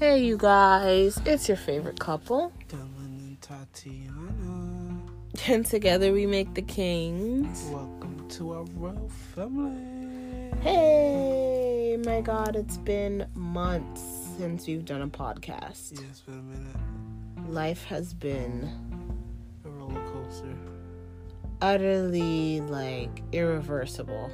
Hey, you guys, it's your favorite couple. Dylan and Tatiana. And together we make the kings. Welcome to our royal family. Hey, my God, it's been months since we've done a podcast. Yeah, it's been a minute. Life has been A roller coaster. utterly, like, irreversible.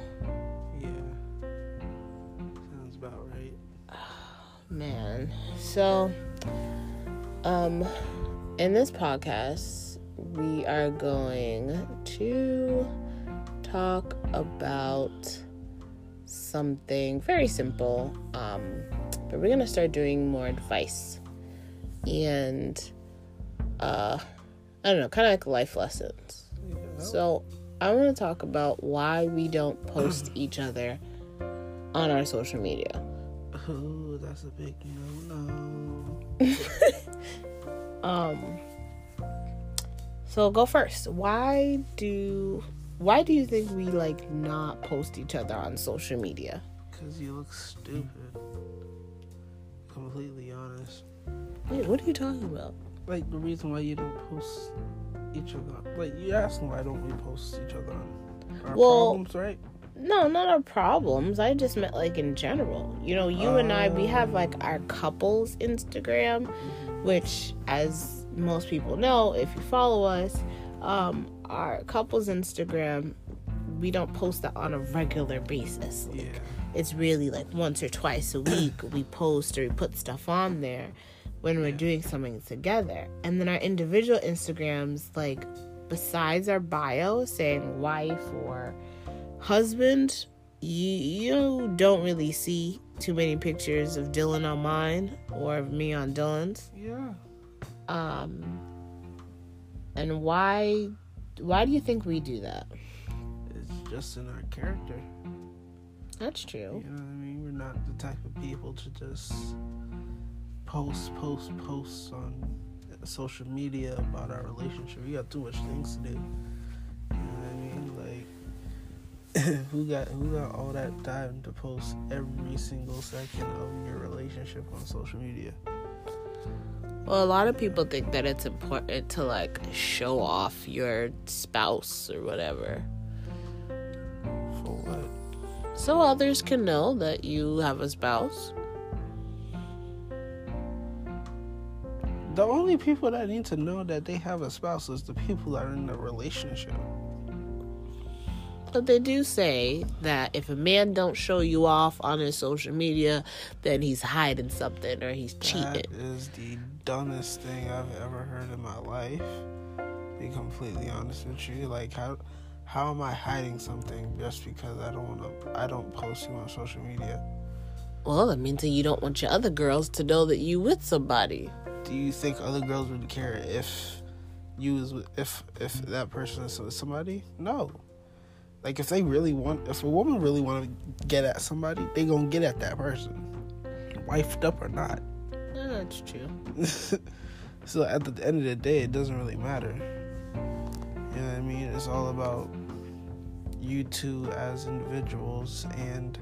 Man. So, um, in this podcast, we are going to talk about something very simple. Um, but we're gonna start doing more advice and, uh, I don't know, kind of like life lessons. So, I want to talk about why we don't post each other on our social media. Oh, that's a big no no. Um so go first. Why do why do you think we like not post each other on social media? Because you look stupid. Completely honest. Wait, what are you talking about? Like, the reason why you don't post each other. Like, you're asking why don't we post each other on our Well- problems, right? No, not our problems. I just meant like in general. You know, you and I we have like our couples Instagram, which as most people know, if you follow us, um our couples Instagram we don't post that on a regular basis. Like, Yeah. it's really like once or twice a week we post or we put stuff on there when we're doing something together. And then our individual Instagrams, like besides our bio saying wife or husband, you, you don't really see too many pictures of Dylan on mine or of me on Dylan's. Yeah. Um, and why why do you think we do that? It's just in our character. That's You true. know what I mean? We're not the type of people to just post, post, post on social media about our relationship. We got too much things to do. who got who got all that time to post every single second of your relationship on social media? Well, a lot of people think that it's important to like show off your spouse or whatever. For what? So others can know that you have a spouse. The only people that need to know that they have a spouse is the people that are in the relationship. But they do say that if a man don't show you off on his social media, then he's hiding something or he's cheating. That is the dumbest thing I've ever heard in my life. Be completely honest with you, like how how am I hiding something just because I don't want to? I don't post you on social media. Well, that means that you don't want your other girls to know that you with somebody. Do you think other girls would care if you was if if that person is with somebody? No. Like if they really want, if a woman really want to get at somebody, they gonna get at that person, wifed up or not. Yeah, that's true. so at the end of the day, it doesn't really matter. You know what I mean? It's all about you two as individuals and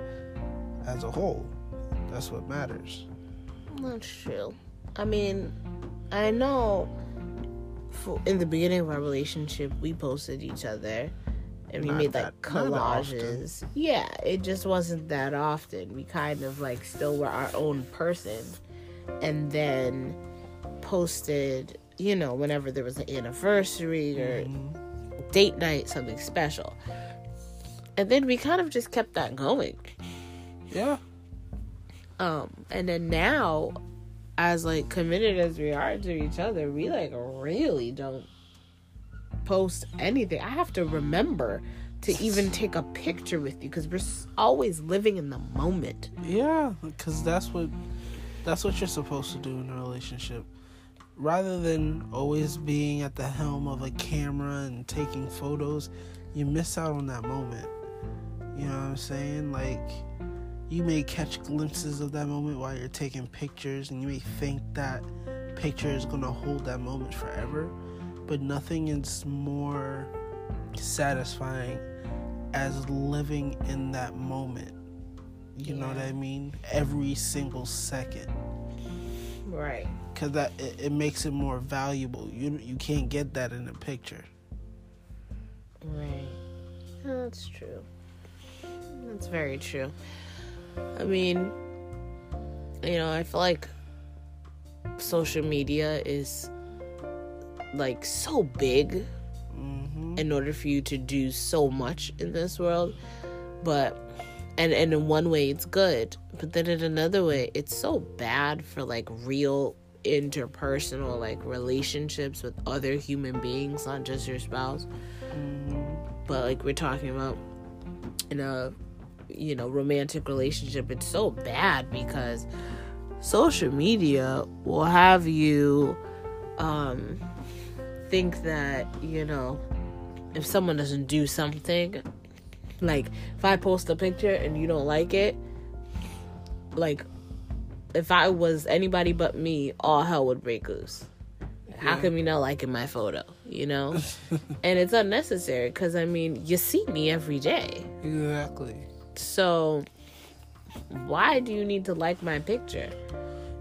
as a whole. That's what matters. That's true. I mean, I know for, in the beginning of our relationship, we posted each other and we Not made like that- collages. Yeah, it just wasn't that often. We kind of like still were our own person and then posted, you know, whenever there was an anniversary or Mhm. date night, something special. And then we kind of just kept that going. Yeah. Um, and then now, as like committed as we are to each other, we like really don't post anything. I have to remember to even take a picture with you because we're always living in the moment. Yeah, because that's what that's what you're supposed to do in a relationship. Rather than always being at the helm of a camera and taking photos, you miss out on that moment. You know what I'm saying? Like you may catch glimpses of that moment while you're taking pictures and you may think that picture is going to hold that moment forever, but nothing is more satisfying as living in that moment. You know what I mean? Every single second. Right. because that it, it makes it more valuable. You you can't get that in a picture. Right. That's true. That's very true. I mean, you know, I feel like social media is like so big hmm in order for you to do so much in this world. But and and in one way it's good, but then in another way it's so bad for like real interpersonal like relationships with other human beings, not just your spouse. But like we're talking about in a you know romantic relationship, it's so bad because social media will have you um think that you know if someone doesn't do something like if i post a picture and you don't like it like if i was anybody but me all hell would break loose how Yeah. come you not liking my photo you know and it's unnecessary because i mean you see me every day Exactly. so why do you need to like my picture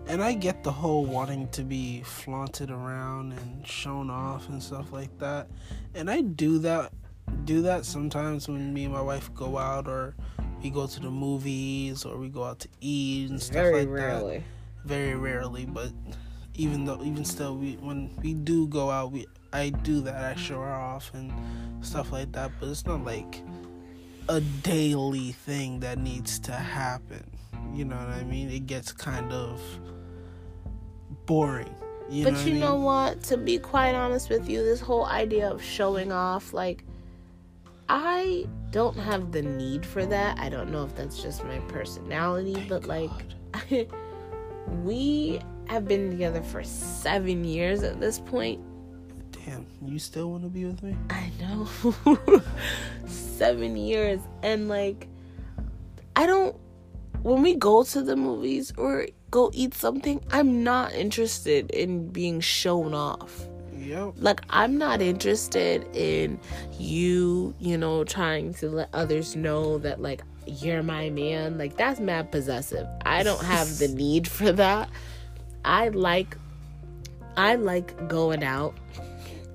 And I get the whole wanting to be flaunted around and shown off and stuff like that. And I do that do that sometimes when me and my wife go out or we go to the movies or we go out to eat and stuff very like rarely that. Very rarely, Very rarely, but even though even still we when we do go out we I do that. I show her off and stuff like that, but it's not like a daily thing that needs to happen. You know what I mean? It gets kind of boring. You but what you I mean? know what? To be quite honest with you, this whole idea of showing off, like, I don't have the need for that. I don't know if that's just my personality, Thank but like, we have been together for seven years at this point. damn, you still want to be with me? I know. Seven years. And like, I don't, when we go to the movies or go eat something, I'm not interested in being shown off. Yep. Like, I'm not interested in you, you know, trying to let others know that, like, you're my man. Like, that's mad possessive. I don't have the need for that. I like, I like going out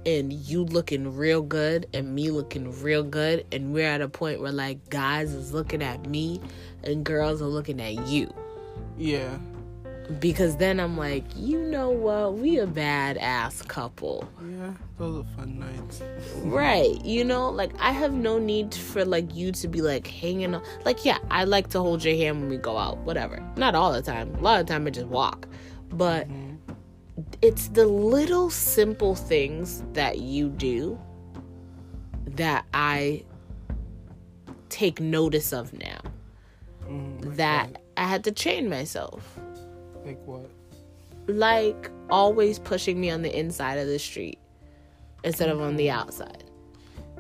and you looking real good and me looking real good and we're at a point where like guys is looking at me and girls are looking at you Yeah. Because then i'm like you know what? We a badass couple. Yeah. Those are fun nights. right you know? Like i have no need for like you to be like hanging on like yeah i like to hold your hand when we go out whatever. Not all the time. A lot of the time i just walk. But it's the little simple things that you do that i take notice of now Mm, that what? i had to train myself Like what? like always pushing me on the inside of the street instead of on the outside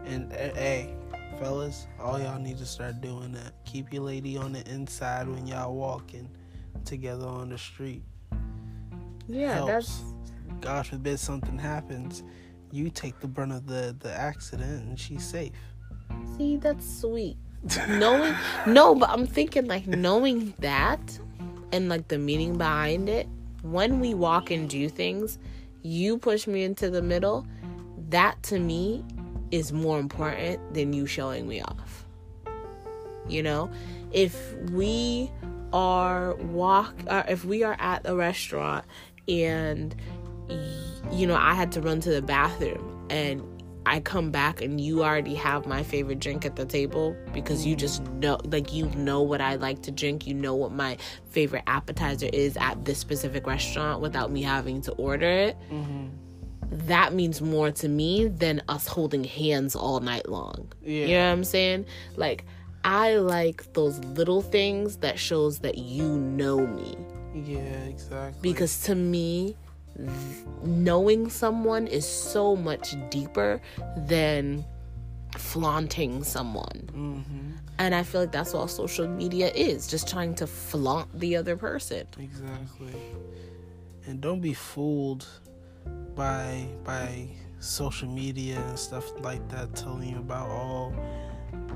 And uh, hey, fellas, all y'all need to start doing that. Keep your lady on the inside when y'all walking together on the street. yeah Helps. that's God forbid something happens, you take the brunt of the the accident and she's safe. See, that's sweet. knowing, no, but I'm thinking like knowing that and like the meaning behind it. When we walk and do things, you push me into the middle. That to me is more important than you showing me off. You know, if we are walk, or if we are at a restaurant and you know I had to run to the bathroom and I come back and you already have my favorite drink at the table because you just know like you know what I like to drink, you know what my favorite appetizer is at this specific restaurant without me having to order it. Mm-hmm. That means more to me than us holding hands all night long. Yeah. You know what I'm saying? Like I like those little things that shows that you know me Yeah, exactly. because to me knowing someone is so much deeper than flaunting someone. Hmm and i feel like that's all social media is just trying to flaunt the other person. Exactly. And don't be fooled by by social media and stuff like that telling you about all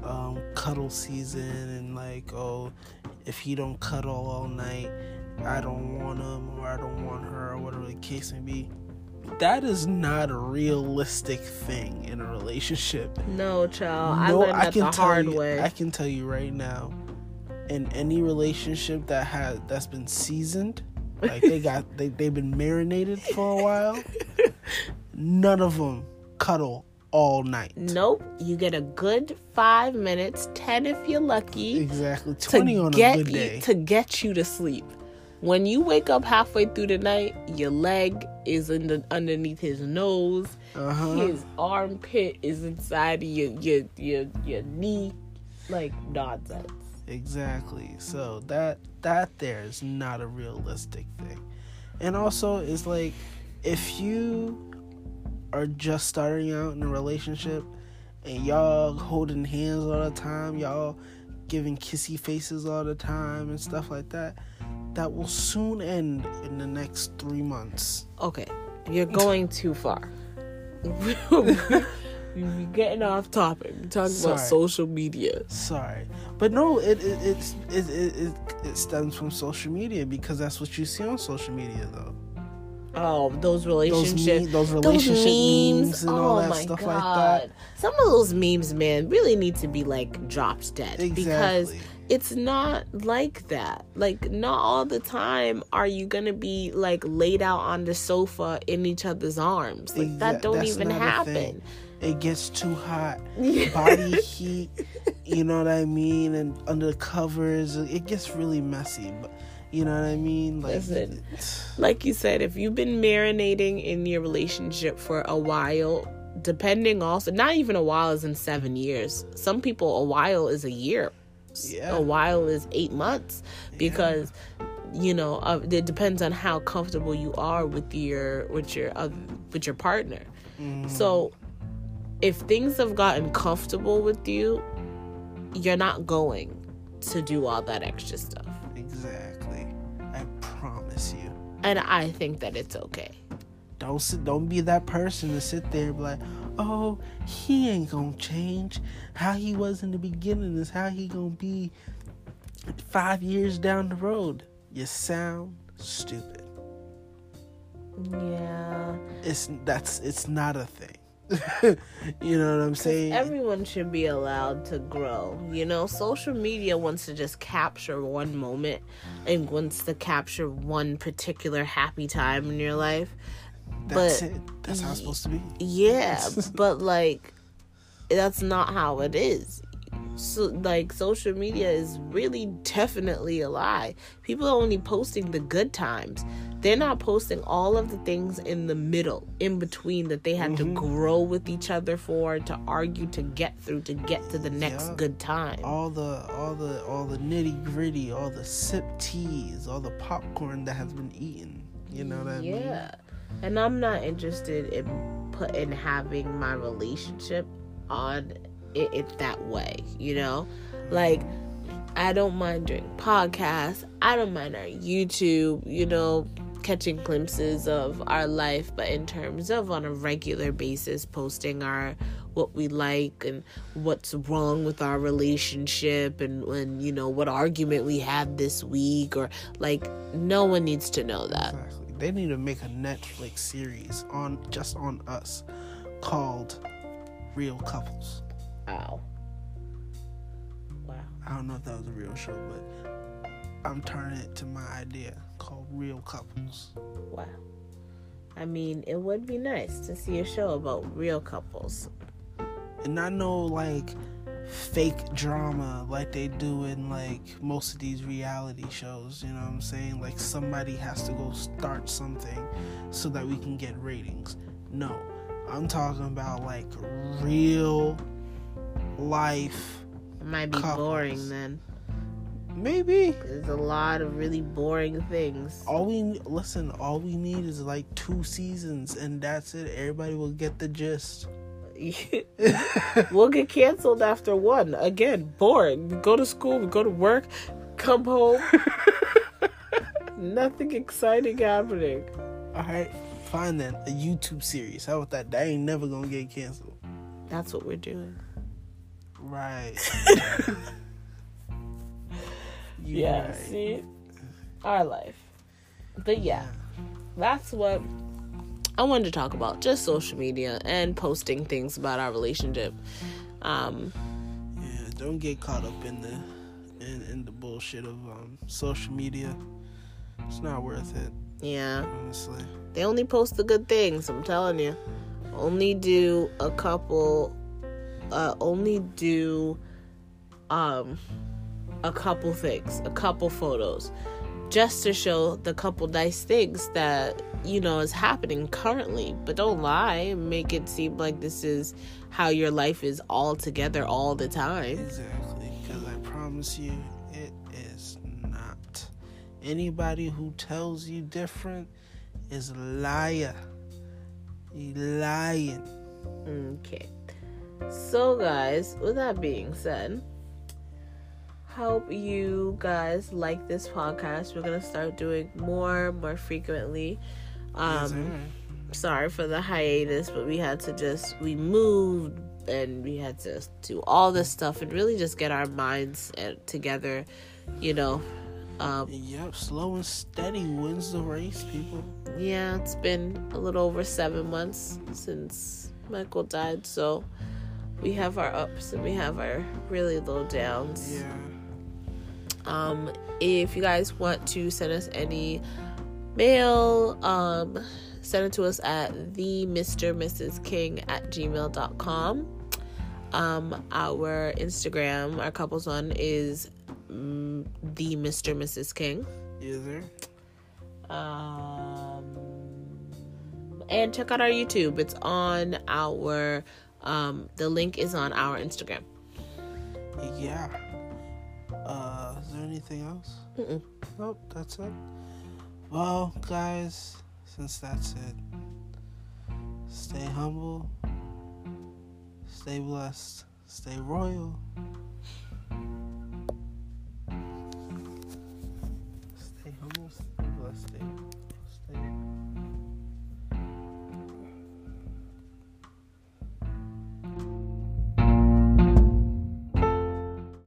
um, cuddle season and like oh if you don't cuddle all night I don't want him or I don't want her or whatever the case may be. That is not a realistic thing in a relationship. No, child. No, I learned that the hard you, way. I can tell you right now, in any relationship that has that's been seasoned, like they got they they've been marinated for a while, none of them cuddle all night. Nope. You get a good five minutes, ten if you're lucky. Exactly. Twenty on a good day. You, to get you to sleep. When you wake up halfway through the night, your leg is in the, underneath his nose. Uh-huh. His armpit is inside your your your, your knee. Like nonsense. Exactly. So that that there is not a realistic thing. And also it's like if you are just starting out in a relationship and y'all holding hands all the time, y'all giving kissy faces all the time and stuff like that, that will soon end in the next three months. Okay, you're going too far. We're getting off topic. We're talking Sorry. about social media. Sorry, but no, it it it, it it it stems from social media because that's what you see on social media, though. Oh, those Those relationships. me- those those memes, memes and all oh that my stuff god! like that. Some of those memes, man, really need to be like dropped dead because it's not like that. Like, not all the time are you gonna be like laid out on the sofa in each other's arms. Like that don't that's even happen. It gets too hot, body heat. You know what I mean? And under the covers, it gets really messy. But you know what I mean? Like, Listen. Like you said, if you've been marinating in your relationship for a while, depending also, not even a while is in seven years. Some people, a while is a year. Yeah. A while is eight months because you know uh, it depends on how comfortable you are with your with your uh, with your partner. Mm-hmm. So if things have gotten comfortable with you, you're not going to do all that extra stuff. You. And I think that it's okay. Don't sit. Don't be that person to sit there and be like, "Oh, he ain't gonna change. How he was in the beginning is how he gonna be five years down the road." You sound stupid. Yeah. It's that's it's not a thing. you know what I'm saying? Everyone should be allowed to grow. You know, social media wants to just capture one moment and wants to capture one particular happy time in your life. that's but- it. That's how it's supposed to be. Yeah, but like that's not how it is. So like social media is really definitely a lie. People are only posting the good times. They're not posting all of the things in the middle, in between that they had to mm-hmm. grow with each other for, to argue, to get through, to get to the next Yeah. good time. all the all the all the nitty gritty, all the sip teas, all the popcorn that has been eaten. You know what I mean? Yeah. And I'm not interested in putting having my relationship on it, it that way, you know? Mm-hmm. Like I don't mind doing podcasts. I don't mind our YouTube, you know, catching glimpses of our life, but in terms of on a regular basis posting our what we like and what's wrong with our relationship and when you know what argument we had this week or like no one needs to know that. Exactly. They need to make a Netflix series on just on us called Real Couples. Wow. Wow. I don't know if that was a real show, but I'm turning it to my idea called Real Couples. Wow. I mean, it would be nice to see a show about real couples. And not no like fake drama like they do in like most of these reality shows, you know what I'm saying? Like somebody has to go start something so that we can get ratings. No. I'm talking about like real life It might be Couples. boring then. Maybe There's a lot of really boring things. all we listen all we need is like two seasons and that's it everybody will get the gist we'll get canceled after one. Again, boring. We go to school, we go to work, come home. Nothing exciting happening. all right fine then a youtube series how about that that ain't never gonna get canceled That's what we're doing. right You Yeah, right. see? our life. But yeah, that's what I wanted to talk about. Just social media and posting things about our relationship. Um, yeah, don't get caught up in the in, in the bullshit of um, social media. It's not worth it. Yeah. Honestly. They only post the good things, I'm telling you. Only do a couple uh only do um a couple things, a couple photos just to show the couple nice things that you know is happening currently. But don't lie make it seem like this is how your life is all together all the time. Exactly because i promise you it is not. Anybody who tells you different is a liar. You lying. Okay. So guys with that being said hope you guys like this podcast. We're gonna start doing more, more frequently. Um, yes, sorry for the hiatus, but we had to just we moved and we had to do all this stuff and really just get our minds uh, together. You know. Um, yep, slow and steady wins the race, people. Yeah, it's been a little over seven months since Michael died, so we have our ups and we have our really low downs. Yeah um, if you guys want to send us any mail, um, send it to us at the Mr. Mrs. King at gmail.com. Um, our Instagram, our couples one is mm, the Mr. Mrs. King. Is there? Um, and check out our YouTube. It's on our, um, the link is on our Instagram. Yeah. Uh, is there anything else? Mm-mm. Nope, that's it. Well, guys, since that's it, stay humble, stay blessed, stay royal,